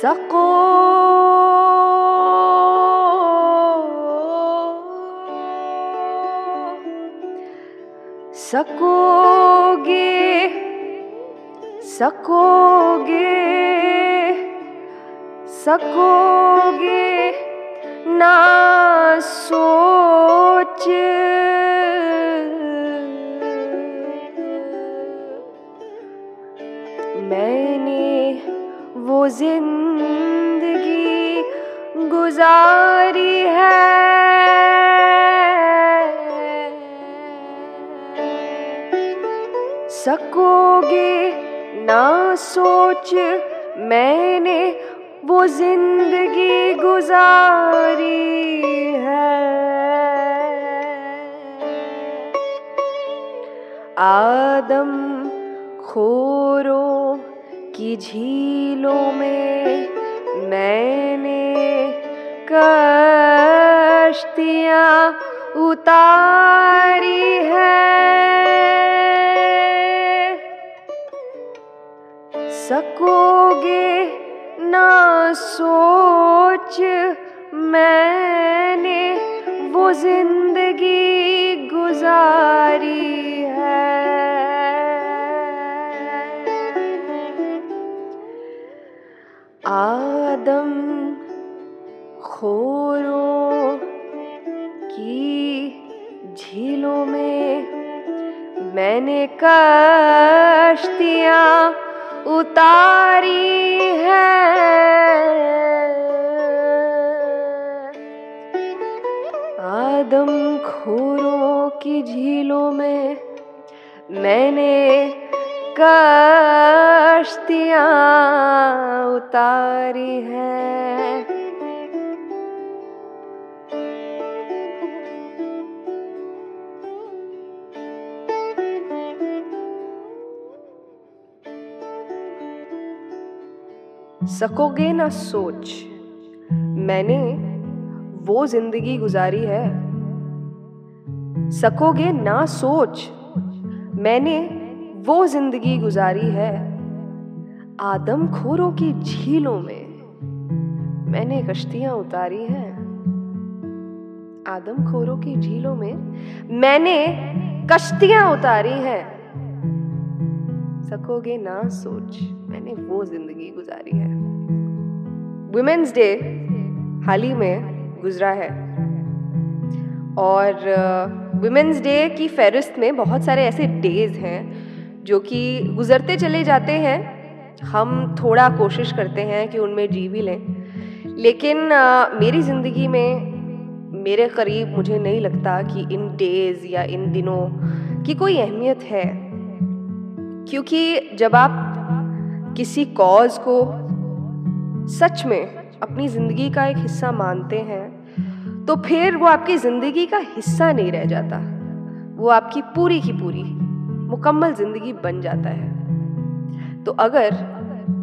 सको। सकोगे। सकोगे। सकोगे। ना सोच। मैंने वो ज़िंदगी गुजारी है। सकोगे ना सोच मैंने, वो ज़िंदगी गुजारी है। आदम खोरों की झीलों में मैंने कश्तियाँ उतारी है। सकोगे ना सोच मैंने वो ज़िंदगी गुजारी खोरों की झीलों में मैंने कश्तियाँ उतारी है। आदम खोरों की झीलों में मैंने कश्तियाँ उतारी हैं। सकोगे ना सोच। मैंने वो ज़िंदगी गुजारी है। सकोगे ना सोच। मैंने वो ज़िंदगी गुजारी है। आदम खोरों की झीलों में मैंने कश्तियाँ उतारी हैं। आदम खोरों की झीलों में मैंने कश्तियाँ उतारी हैं। सकोगे ना सोच। मैंने वो ज़िंदगी गुजारी है। वुमेन्स डे हाल ही में गुजरा है। और वुमेन्स डे की फहरिस्त में बहुत सारे ऐसे डेज़ हैं जो कि गुजरते चले जाते हैं। हम थोड़ा कोशिश करते हैं कि उनमें जी भी लें। लेकिन आ, मेरी ज़िंदगी में मेरे करीब मुझे नहीं लगता कि इन डेज़ या इन दिनों की कोई अहमियत है। क्योंकि जब आप किसी कॉज को सच में अपनी ज़िंदगी का एक हिस्सा मानते हैं तो फिर वो आपकी ज़िंदगी का हिस्सा नहीं रह जाता। वो आपकी पूरी की पूरी, मुकम्मल ज़िंदगी बन जाता है। तो अगर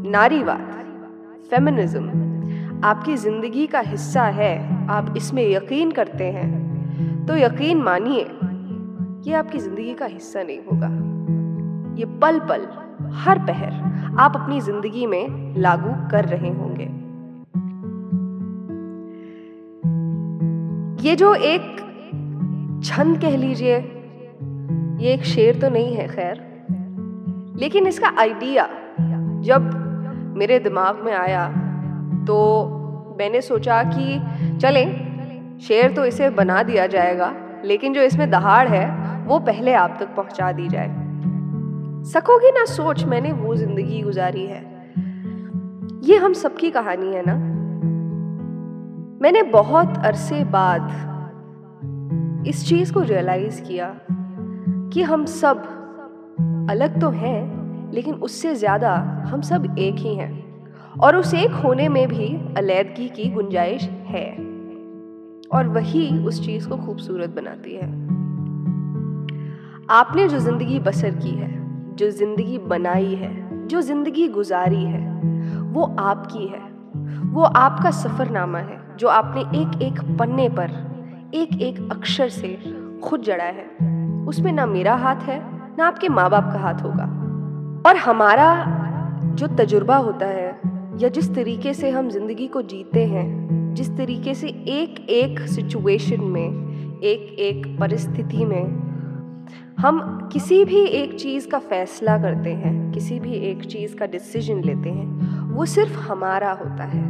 नारीवाद फेमिनिज्म आपकी ज़िंदगी का हिस्सा है, आप इसमें यकीन करते हैं तो यकीन मानिए, ये आपकी ज़िंदगी का हिस्सा नहीं होगा। ये पल पल, हर पहर आप अपनी ज़िंदगी में लागू कर रहे होंगे। ये जो एक छंद कह लीजिए, ये एक शेर तो नहीं है, खैर। लेकिन इसका आइडिया जब मेरे दिमाग में आया तो मैंने सोचा कि चलें, शेर तो इसे बना दिया जाएगा, लेकिन जो इसमें दहाड़ है, वो पहले आप तक पहुँचा दी जाए। सकोगे ना सोच, मैंने वो ज़िंदगी गुजारी है। ये हम सबकी कहानी है ना? मैंने बहुत अरसे बाद इस चीज़ को रियलाइज़ किया कि हम सब अलग तो हैं, लेकिन उससे ज़्यादा हम सब एक ही हैं और उस एक होने में भी अलीदगी की गुंजाइश है और वही उस चीज़ को खूबसूरत बनाती है। आपने जो ज़िंदगी बसर की है जो ज़िंदगी बनाई है, जो ज़िंदगी गुजारी है, वो आपकी है। वो आपका सफ़रनामा है, जो आपने एक एक पन्ने पर एक एक अक्षर से खुद जड़ा है। उसमें ना मेरा हाथ है, ना आपके माँ बाप का हाथ होगा। और हमारा जो तजुर्बा होता है, या जिस तरीके से हम ज़िंदगी को जीते हैं, जिस तरीके से एक एक सिचुएशन में एक एक परिस्थिति में हम किसी भी एक चीज़ का फैसला करते हैं, किसी भी एक चीज़ का डिसीज़न लेते हैं, वो सिर्फ़ हमारा होता है।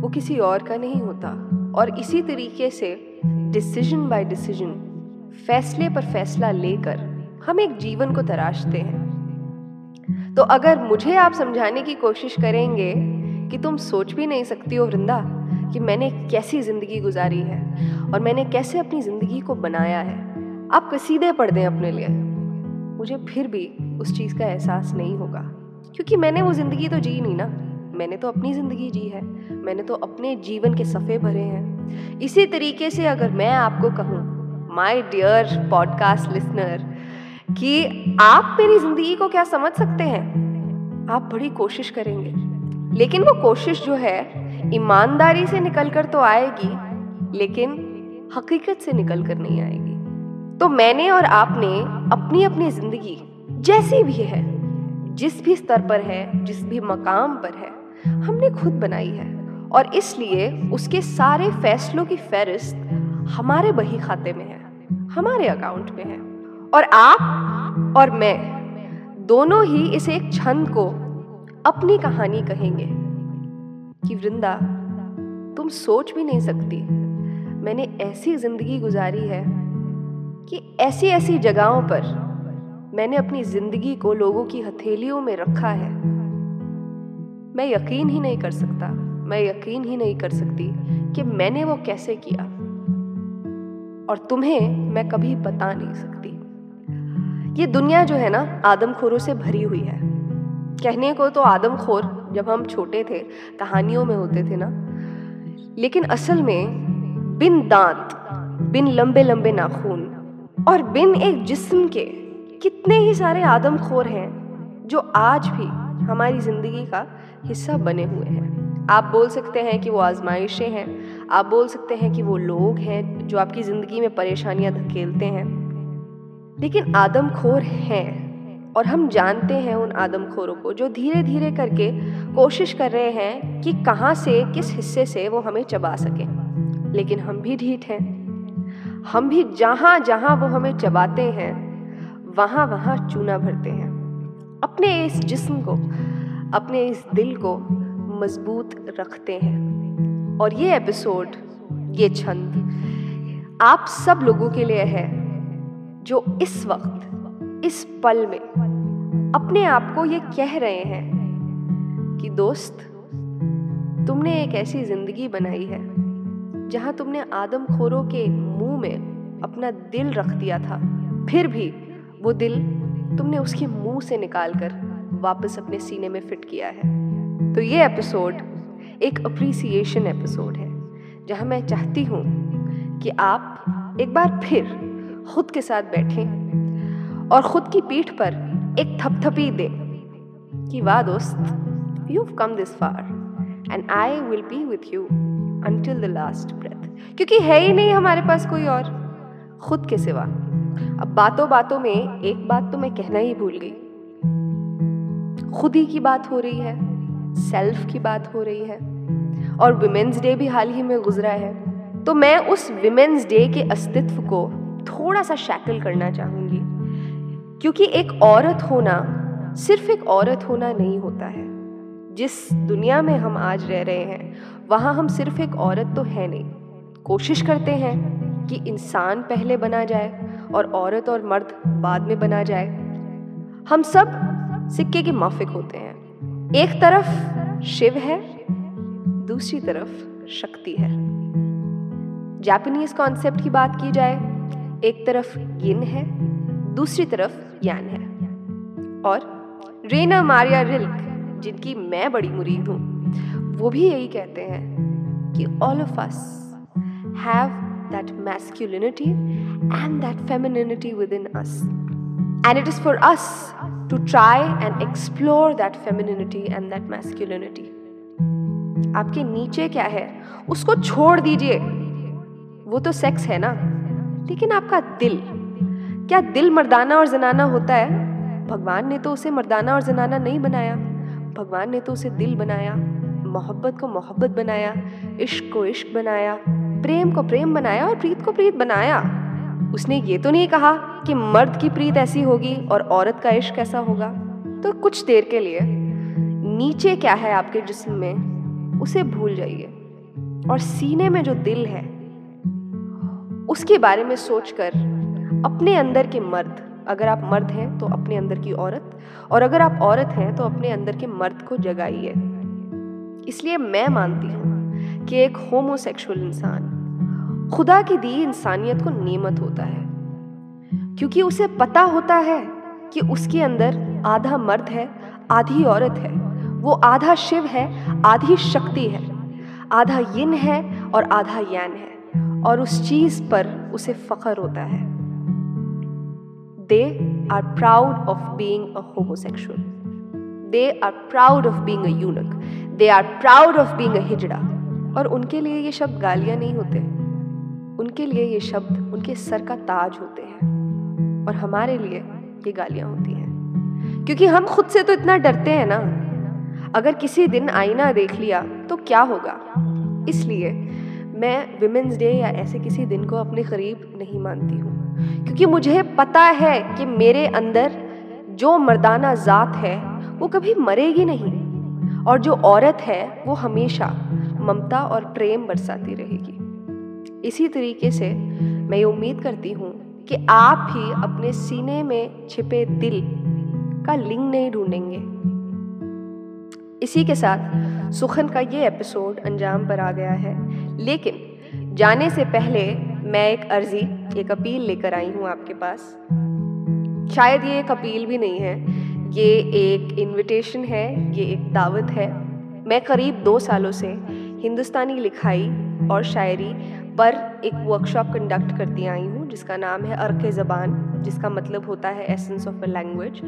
वो किसी और का नहीं होता। और इसी तरीके से डिसीज़न बाय डिसीज़न फैसले पर फैसला लेकर हम एक जीवन को तराशते हैं। तो अगर मुझे आप समझाने की कोशिश करेंगे कि तुम सोच भी नहीं सकती हो वृंदा कि मैंने कैसी ज़िंदगी गुजारी है और मैंने कैसे अपनी ज़िंदगी को बनाया है आप कसीदे पढ़ दें अपने लिए। मुझे फिर भी उस चीज़ का एहसास नहीं होगा। क्योंकि मैंने वो ज़िंदगी तो जी नहीं ना। मैंने तो अपनी ज़िंदगी जी है। मैंने तो अपने जीवन के सफ़े भरे हैं। इसी तरीके से अगर मैं आपको कहूँ माई डियर पॉडकास्ट लिसनर कि आप मेरी ज़िंदगी को क्या समझ सकते हैं? आप बड़ी कोशिश करेंगे। लेकिन वो कोशिश जो है, ईमानदारी से निकल कर तो आएगी, लेकिन हकीकत से निकल कर नहीं आएगी। तो मैंने और आपने अपनी अपनी ज़िंदगी जैसी भी है, जिस भी स्तर पर है, जिस भी मकाम पर है, हमने खुद बनाई है। और इसलिए उसके सारे फैसलों की फहरिस्त हमारे बही खाते में है, हमारे अकाउंट में है। और आप और मैं दोनों ही इस एक छंद को अपनी कहानी कहेंगे कि, वृंदा, तुम सोच भी नहीं सकती, मैंने ऐसी ज़िंदगी गुजारी है कि ऐसी ऐसी जगहों पर मैंने अपनी ज़िंदगी को लोगों की हथेलियों में रखा है। मैं यकीन ही नहीं कर सकता, मैं यकीन ही नहीं कर सकती कि मैंने वो कैसे किया। और तुम्हें मैं कभी बता नहीं सकती। ये दुनिया जो है ना, आदमखोरों से भरी हुई है। कहने को तो आदमखोर, जब हम छोटे थे, कहानियों में होते थे ना। लेकिन असल में, बिन दांत, बिन लंबे लंबे नाखून और बिन एक जिस्म के कितने ही सारे आदमखोर हैं जो आज भी हमारी ज़िंदगी का हिस्सा बने हुए हैं। आप बोल सकते हैं कि वो आजमाइशें हैं, आप बोल सकते हैं कि वो लोग हैं जो आपकी ज़िंदगी में परेशानियाँ धकेलते हैं। लेकिन आदमखोर हैं और हम जानते हैं उन आदमखोरों को जो धीरे धीरे करके कोशिश कर रहे हैं कि कहाँ से, किस हिस्से से वो हमें चबा सकें। लेकिन हम भी ढीठ हैं। हम भी जहाँ जहाँ वो हमें चबाते हैं, वहाँ वहाँ चूना भरते हैं। अपने इस जिस्म को, अपने इस दिल को मज़बूत रखते हैं। और ये एपिसोड, ये छंद आप सब लोगों के लिए है, जो इस वक्त, इस पल में अपने आप को ये कह रहे हैं कि, दोस्त, तुमने एक ऐसी ज़िंदगी बनाई है जहाँ तुमने आदमखोरों के मुँह में अपना दिल रख दिया था, फिर भी वो दिल तुमने उसके मुँह से निकालकर वापस अपने सीने में फिट किया है। तो ये एपिसोड एक अप्रिसिएशन एपिसोड है, जहाँ मैं चाहती हूँ कि आप एक बार फिर खुद के साथ बैठें और खुद की पीठ पर एक थपथपी दे कि, वाह दोस्त you come this far and I will be with you until the last breath क्योंकि है ही नहीं हमारे पास कोई और। खुद के सिवा। अब बातों बातों में एक बात तो मैं कहना ही भूल गई। खुद ही की बात हो रही है। सेल्फ की बात हो रही है। और वुमेन्स डे भी हाल ही में गुजरा है। तो मैं उस विमेंस डे के अस्तित्व को थोड़ा सा शैकल करना चाहूँगी। क्योंकि एक औरत होना सिर्फ़ एक औरत होना नहीं होता है। जिस दुनिया में हम आज रह रहे हैं, वहाँ हम सिर्फ़ एक औरत तो है नहीं। कोशिश करते हैं कि इंसान पहले बना जाए और औरत और मर्द बाद में बना जाए। हम सब सिक्के के माफिक होते हैं। एक तरफ़ शिव है, दूसरी तरफ़ शक्ति है। जापानीज कॉन्सेप्ट की बात की जाए, एक तरफ़ यिन है, दूसरी तरफ़ यान है। और रेना मारिया रिल्क जिनकी मैं बड़ी मुरीद हूँ। वो भी यही कहते हैं कि all of us have that masculinity and that feminity within us and it is for us to try and explore that feminity and that masculinity आपके नीचे क्या है? उसको छोड़ दीजिए। वो तो सेक्स है ना? लेकिन आपका दिल? क्या दिल मर्दाना और जनाना होता है? भगवान ने तो उसे मर्दाना और जनाना नहीं बनाया। भगवान ने तो उसे दिल बनाया, मोहब्बत को मोहब्बत बनाया, इश्क को इश्क बनाया, प्रेम को प्रेम बनाया और प्रीत को प्रीत बनाया। उसने ये तो नहीं कहा कि मर्द की प्रीत ऐसी होगी और औरत का इश्क ऐसा होगा। तो कुछ देर के लिए, नीचे क्या है आपके जिस्म में? उसे भूल जाइए। और सीने में जो दिल है, उसके बारे में सोचकर, अपने अंदर के मर्द, अगर आप मर्द हैं तो अपने अंदर की औरत और अगर आप औरत हैं तो अपने अंदर के मर्द को जगाइए। इसलिए मैं मानती हूँ कि एक होमोसेक्सुअल इंसान, खुदा की दी इंसानियत को नियमत होता है। क्योंकि उसे पता होता है कि उसके अंदर आधा मर्द है, आधी औरत है। वो आधा शिव है, आधी शक्ति है। आधा यिन है और आधा यान है। और उस चीज़ पर उसे फख्र होता है। They are proud of being a homosexual. They are proud of being a eunuch. They are proud of being a hijra. और उनके लिए ये शब्द गालियाँ नहीं होते उनके लिए ये शब्द, उनके सर का ताज होते हैं और हमारे लिए ये गालियाँ होती हैं क्योंकि हम खुद से तो इतना डरते हैं ना अगर किसी दिन आईना देख लिया तो क्या होगा इसलिए मैं विमेंस डे या ऐसे किसी दिन को अपने करीब नहीं मानती हूँ। क्योंकि मुझे पता है कि मेरे अंदर जो मर्दाना ज़ात है, वो कभी मरेगी नहीं। और जो औरत है, वो हमेशा ममता और प्रेम बरसाती रहेगी। इसी तरीके से मैं ये उम्मीद करती हूँ कि आप ही अपने सीने में छिपे दिल का लिंग नहीं ढूंढेंगे। इसी के साथ सुखन का ये एपिसोड अंजाम पर आ गया है। लेकिन जाने से पहले मैं एक अर्जी, एक अपील लेकर आई हूँ आपके पास। शायद ये एक अपील भी नहीं है। ये एक इनविटेशन है, ये एक दावत है। मैं करीब दो सालों से हिंदुस्तानी लिखाई और शायरी पर एक वर्कशॉप कंडक्ट करती आई हूँ, जिसका नाम है अर्क ज़बान, जिसका मतलब होता है एसेंस ऑफ़ अ लैंग्वेज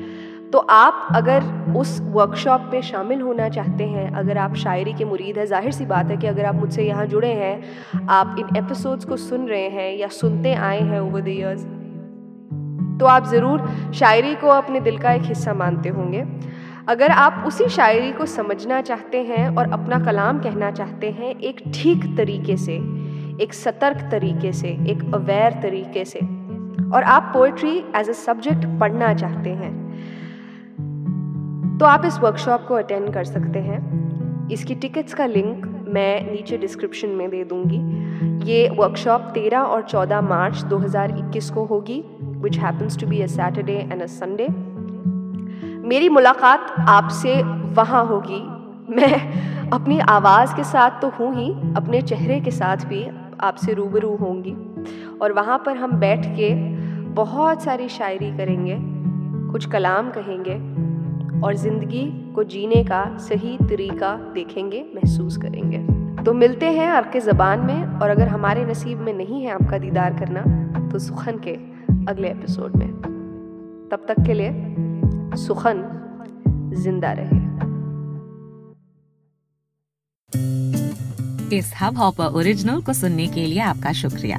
तो आप अगर उस वर्कशॉप पे शामिल होना चाहते हैं, अगर आप शायरी के मुरीद हैं, ज़ाहिर सी बात है कि अगर आप मुझसे यहाँ जुड़े हैं, आप इन एपिसोड्स को सुन रहे हैं या सुनते आए हैं ओवर द ईयर्स तो आप ज़रूर शायरी को अपने दिल का एक हिस्सा मानते होंगे। अगर आप उसी शायरी को समझना चाहते हैं और अपना कलाम कहना चाहते हैं, एक ठीक तरीके से, एक सतर्क तरीके से, एक अवेयर तरीके से, और आप पोइट्री एज अ सब्जेक्ट पढ़ना चाहते हैं तो आप इस वर्कशॉप को अटेंड कर सकते हैं। इसकी टिकट्स का लिंक मैं नीचे डिस्क्रिप्शन में दे दूँगी। ये वर्कशॉप 13 और 14 मार्च 2021 को होगी which happens to be a Saturday and a Sunday मेरी मुलाकात आपसे वहाँ होगी। मैं अपनी आवाज़ के साथ तो हूँ ही, अपने चेहरे के साथ भी आपसे रूबरू होंगी। और वहाँ पर हम बैठ के बहुत सारी शायरी करेंगे, कुछ कलाम कहेंगे। और ज़िंदगी को जीने का सही तरीका देखेंगे, महसूस करेंगे। तो मिलते हैं आपके ज़बान में और अगर हमारे नसीब में नहीं है आपका दीदार करना तो सुखन के अगले एपिसोड में। तब तक के लिए सुखन ज़िंदा रहे। इस हब हॉपर ओरिजिनल को सुनने के लिए आपका शुक्रिया।